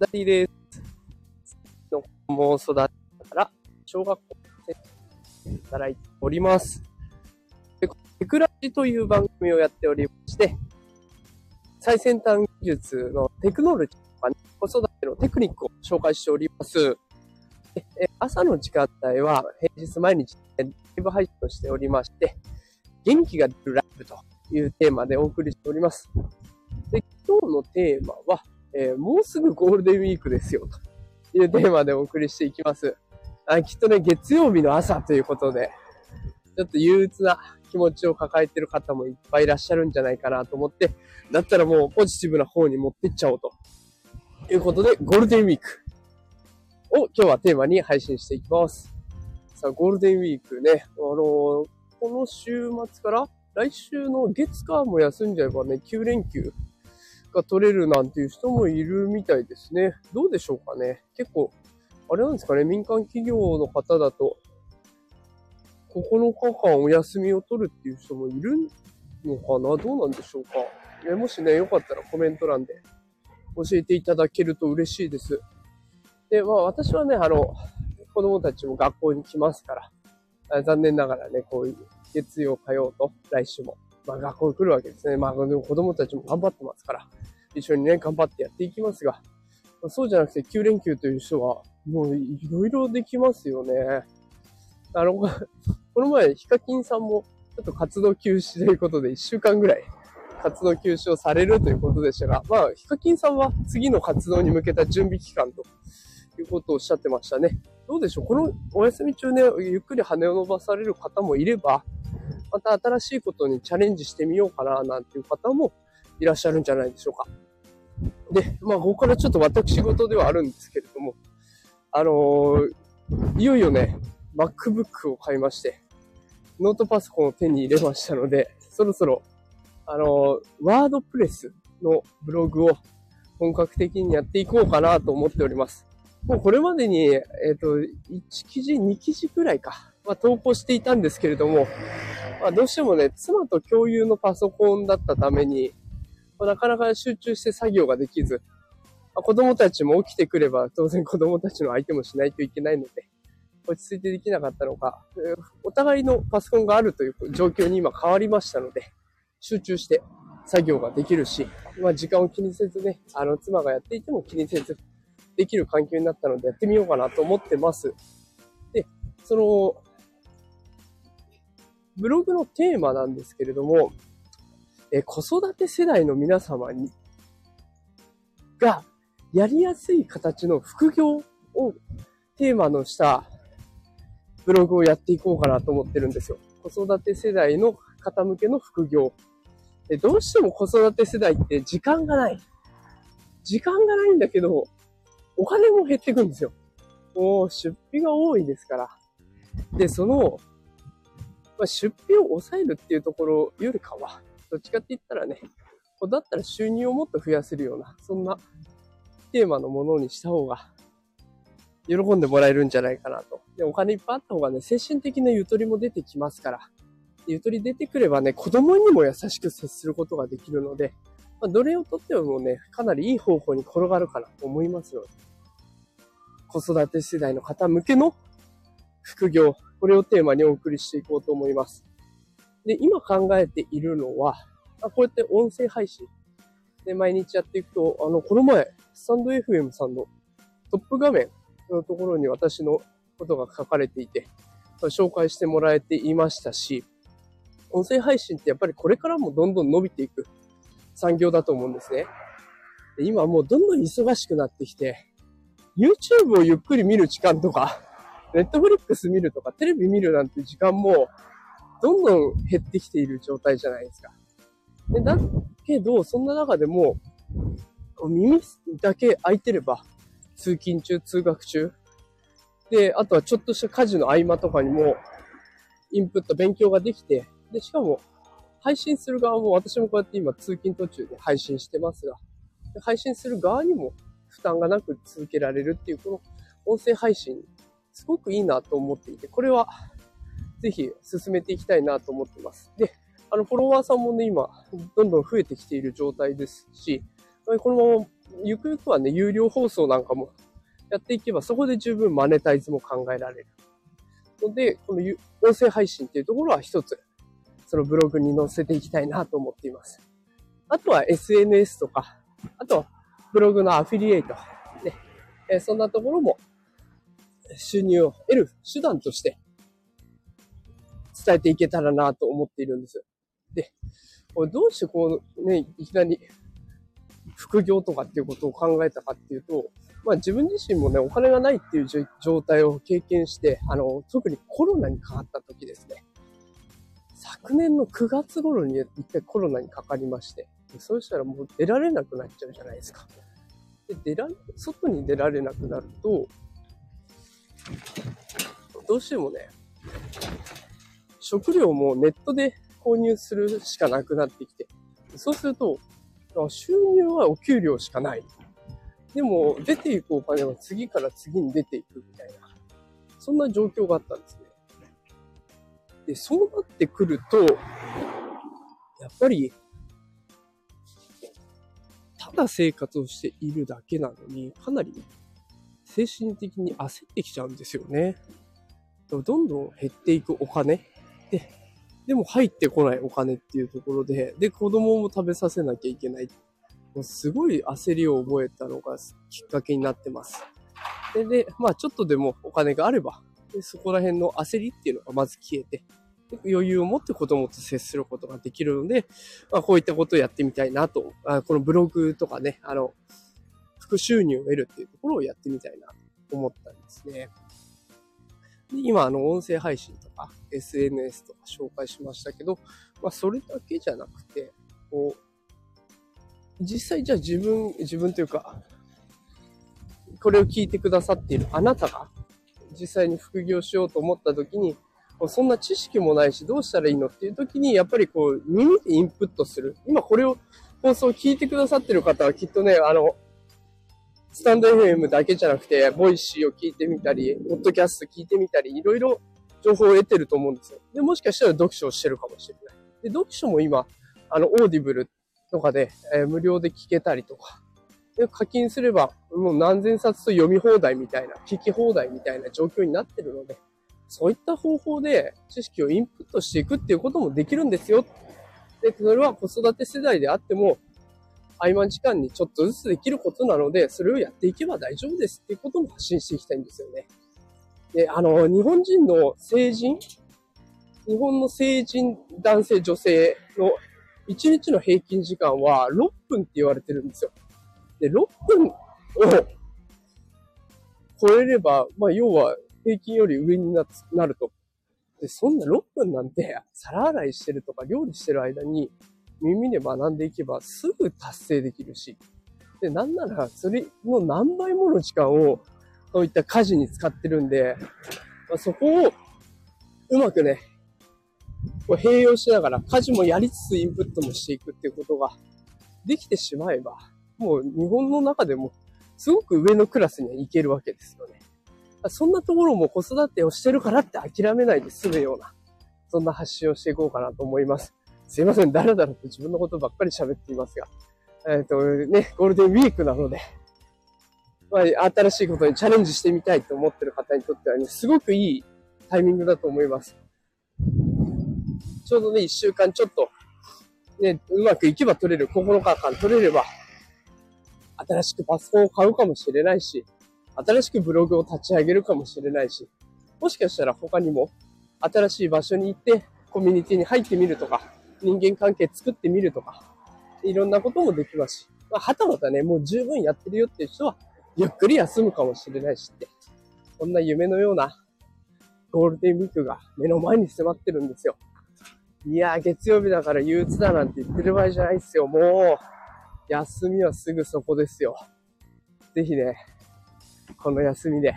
ダディです。の子供を育てながら、小学校で働いております。でテクラジという番組をやっておりまして、最先端技術のテクノロジーとか、ね、子育てのテクニックを紹介しております。え朝の時間帯は平日毎日ライブ配信をしておりまして、元気が出るライブというテーマでお送りしております。で、今日のテーマは、えーもうすぐゴールデンウィークですよ、というテーマでお送りしていきます。あきっとね、月曜日の朝ということで、ちょっと憂鬱な気持ちを抱えてる方もいっぱいいらっしゃるんじゃないかなと思って、だったらもうポジティブな方に持ってっちゃおうと。いうことで、ゴールデンウィークを今日はテーマに配信していきます。さあ、ゴールデンウィークね、あのーこの週末から来週の月火も休んじゃえばね、9連休が取れるなんていう人もいるみたいですね。どうでしょうかね。結構、あれなんですかね、民間企業の方だと、9日間お休みを取るっていう人もいるのかなどうなんでしょうか。えもしね、よかったらコメント欄で教えていただけると嬉しいです。で、まあ私はね、あの、子供たちも学校に来ますから、残念ながらね、こういう月曜、火曜と来週も、まあ学校に来るわけですね。まあでも子供たちも頑張ってますから、一緒にね、頑張ってやっていきますが、そうじゃなくて9連休という人は、もういろいろできますよね。あの、この前、ヒカキンさんも、ちょっと活動休止ということで、1週間ぐらい活動休止をされるということでしたが、まあ、ヒカキンさんは次の活動に向けた準備期間ということをおっしゃってましたね。どうでしょう？このお休み中ね、ゆっくり羽を伸ばされる方もいれば、また新しいことにチャレンジしてみようかな、なんていう方もいらっしゃるんじゃないでしょうか。で、まあ、ここからちょっと私事ではあるんですけれども、あのーいよいよね、MacBook を買いまして、ノートパソコンを手に入れましたので、そろそろ、あの、ワードプレスのブログを本格的にやっていこうかなと思っております。もうこれまでに、えっ、と、1記事、2記事くらいか、まあ、投稿していたんですけれども、まあ、どうしてもね、妻と共有のパソコンだったために、まあなかなか集中して作業ができず、まあ子供たちも起きてくれば、当然子供たちの相手もしないといけないので、落ち着いてできなかったのか、お互いのパソコンがあるという状況に今変わりましたので、集中して作業ができるし、まあ時間を気にせずね、あの妻がやっていても気にせずできる環境になったのでやってみようかなと思ってます。で、その、ブログのテーマなんですけれども、え子育て世代の皆様に、がやりやすい形の副業をテーマのしたブログをやっていこうかなと思ってるんですよ。子育て世代の方向けの副業。でどうしても子育て世代って時間がない。時間がないんだけど、お金も減ってくんですよ。もう出費が多いですから。で、その、まあ、出費を抑えるっていうところよりかは、どっちかって言ったらね、だったら収入をもっと増やせるような、そんなテーマのものにした方が喜んでもらえるんじゃないかなと。で、お金いっぱいあった方がね、精神的なゆとりも出てきますから。ゆとり出てくればね、子供にも優しく接することができるので、まあ、どれをとってもね、かなりいい方向に転がるかなと思いますので、子育て世代の方向けの副業、これをテーマにお送りしていこうと思います。で、今考えているのは、あこうやって音声配信で毎日やっていくと、あの、この前、スタンド FM さんのトップ画面のところに私のことが書かれていて、紹介してもらえていましたし、音声配信ってやっぱりこれからもどんどん伸びていく産業だと思うんですね。で今もうどんどん忙しくなってきて、YouTube をゆっくり見る時間とか、Netflix 見るとか、テレビ見るなんて時間も、どんどん減ってきている状態じゃないですか。でだけど、そんな中でも、耳だけ開いてれば、通勤中、通学中、で、あとはちょっとした家事の合間とかにも、インプット、勉強ができて、で、しかも、配信する側も、私もこうやって今通勤途中で配信してますが、配信する側にも負担がなく続けられるっていう、この音声配信、すごくいいなと思っていて、これは、ぜひ進めていきたいなと思ってます。で、あの、フォロワーさんもね、今、どんどん増えてきている状態ですし、このままゆくゆくはね、有料放送なんかもやっていけば、そこで十分マネタイズも考えられる。ので、この音声配信っていうところは一つ、そのブログに載せていきたいなと思っています。あとは SNS とか、あとはブログのアフィリエイト、ね、えそんなところも収入を得る手段として伝えていけたらなと思っているんです。で、どうしてこうね、いきなり副業とかっていうことを考えたかっていうと、まあ自分自身もね、お金がないっていう状態を経験して、あの、特にコロナにかかった時ですね。昨年の9月頃に一回コロナにかかりまして、そうしたらもう出られなくなっちゃうじゃないですか。で、出ら、外に出られなくなると、どうしてもね、食料もネットで購入するしかなくなってきて、そうすると、収入はお給料しかない。でも、出ていくお金は次から次に出ていくみたいな、そんな状況があったんですね。で、そうなってくると、やっぱり、ただ生活をしているだけなのに、かなり精神的に焦ってきちゃうんですよね。どんどん減っていくお金で、でも入ってこないお金っていうところで、で、子供も食べさせなきゃいけない。もうすごい焦りを覚えたのがきっかけになってます。で、で、まあちょっとでもお金があれば、でそこら辺の焦りっていうのがまず消えて、余裕を持って子供と接することができるので、まあ、こういったことをやってみたいなと、あこのブログとかね、あの、副収入を得るっていうところをやってみたいなと思ったんですね。で今、あの、音声配信とか SNS とか紹介しましたけど、まあ、それだけじゃなくて、こう、実際じゃあ自分、自分というか、これを聞いてくださっているあなたが、実際に副業しようと思った時に、そんな知識もないし、どうしたらいいのっていう時に、やっぱりこう、耳でインプットする。今これを、放送を聞いてくださってる方はきっとね、あの、 stand.fm だけじゃなくて、 Voicy を聞いてみたり、ポッドキャスト聞いてみたり、いろいろ情報を得てると思うんですよ。で、もしかしたら読書をしてるかもしれない。で、読書も今、あの、 Audible とかで、えー、無料で聞けたりとか、で、課金すれば、もう何千冊と読み放題みたいな、聞き放題みたいな状況になってるので、そういった方法で知識をインプットしていくっていうこともできるんですよ。で、それは子育て世代であっても、合間時間にちょっとずつできることなので、それをやっていけば大丈夫ですっていうことも発信していきたいんですよね。で、あの、日本人の成人、日本の成人男性女性の1日の平均時間は6分って言われてるんですよ。で、6分を超えれば、まあ、要は平均より上になると。で、そんな6分なんて、皿洗いしてるとか料理してる間に、耳で学んでいけばすぐ達成できるし、で、なんなら、それの何倍もの時間を、そういった家事に使ってるんで、まあ、そこを、うまくね、こう併用しながら家事もやりつつインプットもしていくっていうことができてしまえば、もう日本の中でもすごく上のクラスには行けるわけですよね。そんなところも子育てをしてるからって諦めないで済むような、そんな発信をしていこうかなと思います。すいません、だらだらと自分のことばっかり喋っていますが、えっ、ー、とね、ゴールデンウィークなので、まあ、新しいことにチャレンジしてみたいと思ってる方にとってはね、すごくいいタイミングだと思います。ちょうどね、一週間ちょっと、ね、うまくいけば取れる、9日間取れれば、新しくパソコンを買うかもしれないし、新しくブログを立ち上げるかもしれないし、もしかしたら他にも新しい場所に行ってコミュニティに入ってみるとか、人間関係作ってみるとか、いろんなこともできますし、まあ、はたまたね、もう十分やってるよっていう人は、ゆっくり休むかもしれないしって、こんな夢のようなゴールデンウィークが目の前に迫ってるんですよ。いやー、月曜日だから憂鬱だなんて言ってる場合じゃないっすよ。もう、休みはすぐそこですよ。ぜひね、この休みで、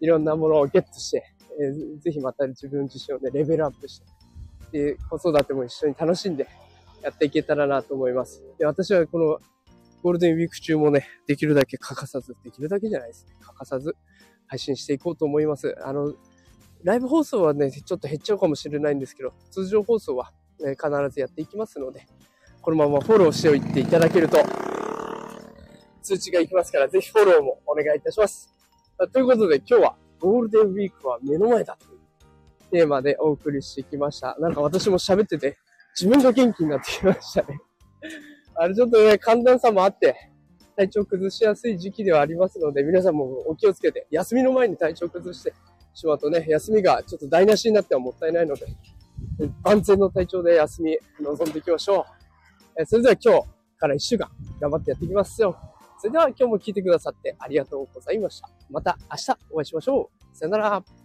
いろんなものをゲットして、えー、ぜひまた自分自身をね、レベルアップして、で、子育ても一緒に楽しんでやっていけたらなと思います。で、私はこのゴールデンウィーク中もね、できるだけ欠かさず、できるだけじゃないですね。欠かさず配信していこうと思います。あの、ライブ放送はね、ちょっと減っちゃうかもしれないんですけど、通常放送は、ね、必ずやっていきますので、このままフォローしておいていただけると、通知が行きますから、ぜひフォローもお願いいたします。ということで今日はゴールデンウィークは目の前だというテーマでお送りしてきました。なんか私も喋ってて自分が元気になってきましたね。あれちょっとね、寒暖差もあって、体調崩しやすい時期ではありますので、皆さんもお気をつけて、休みの前に体調崩してしまうとね、休みがちょっと台無しになってはもったいないので、万全の体調で休み臨んでいきましょう。えそれでは今日から1週間頑張ってやっていきますよ。それでは今日も聞いてくださってありがとうございました。また明日お会いしましょう。さよなら。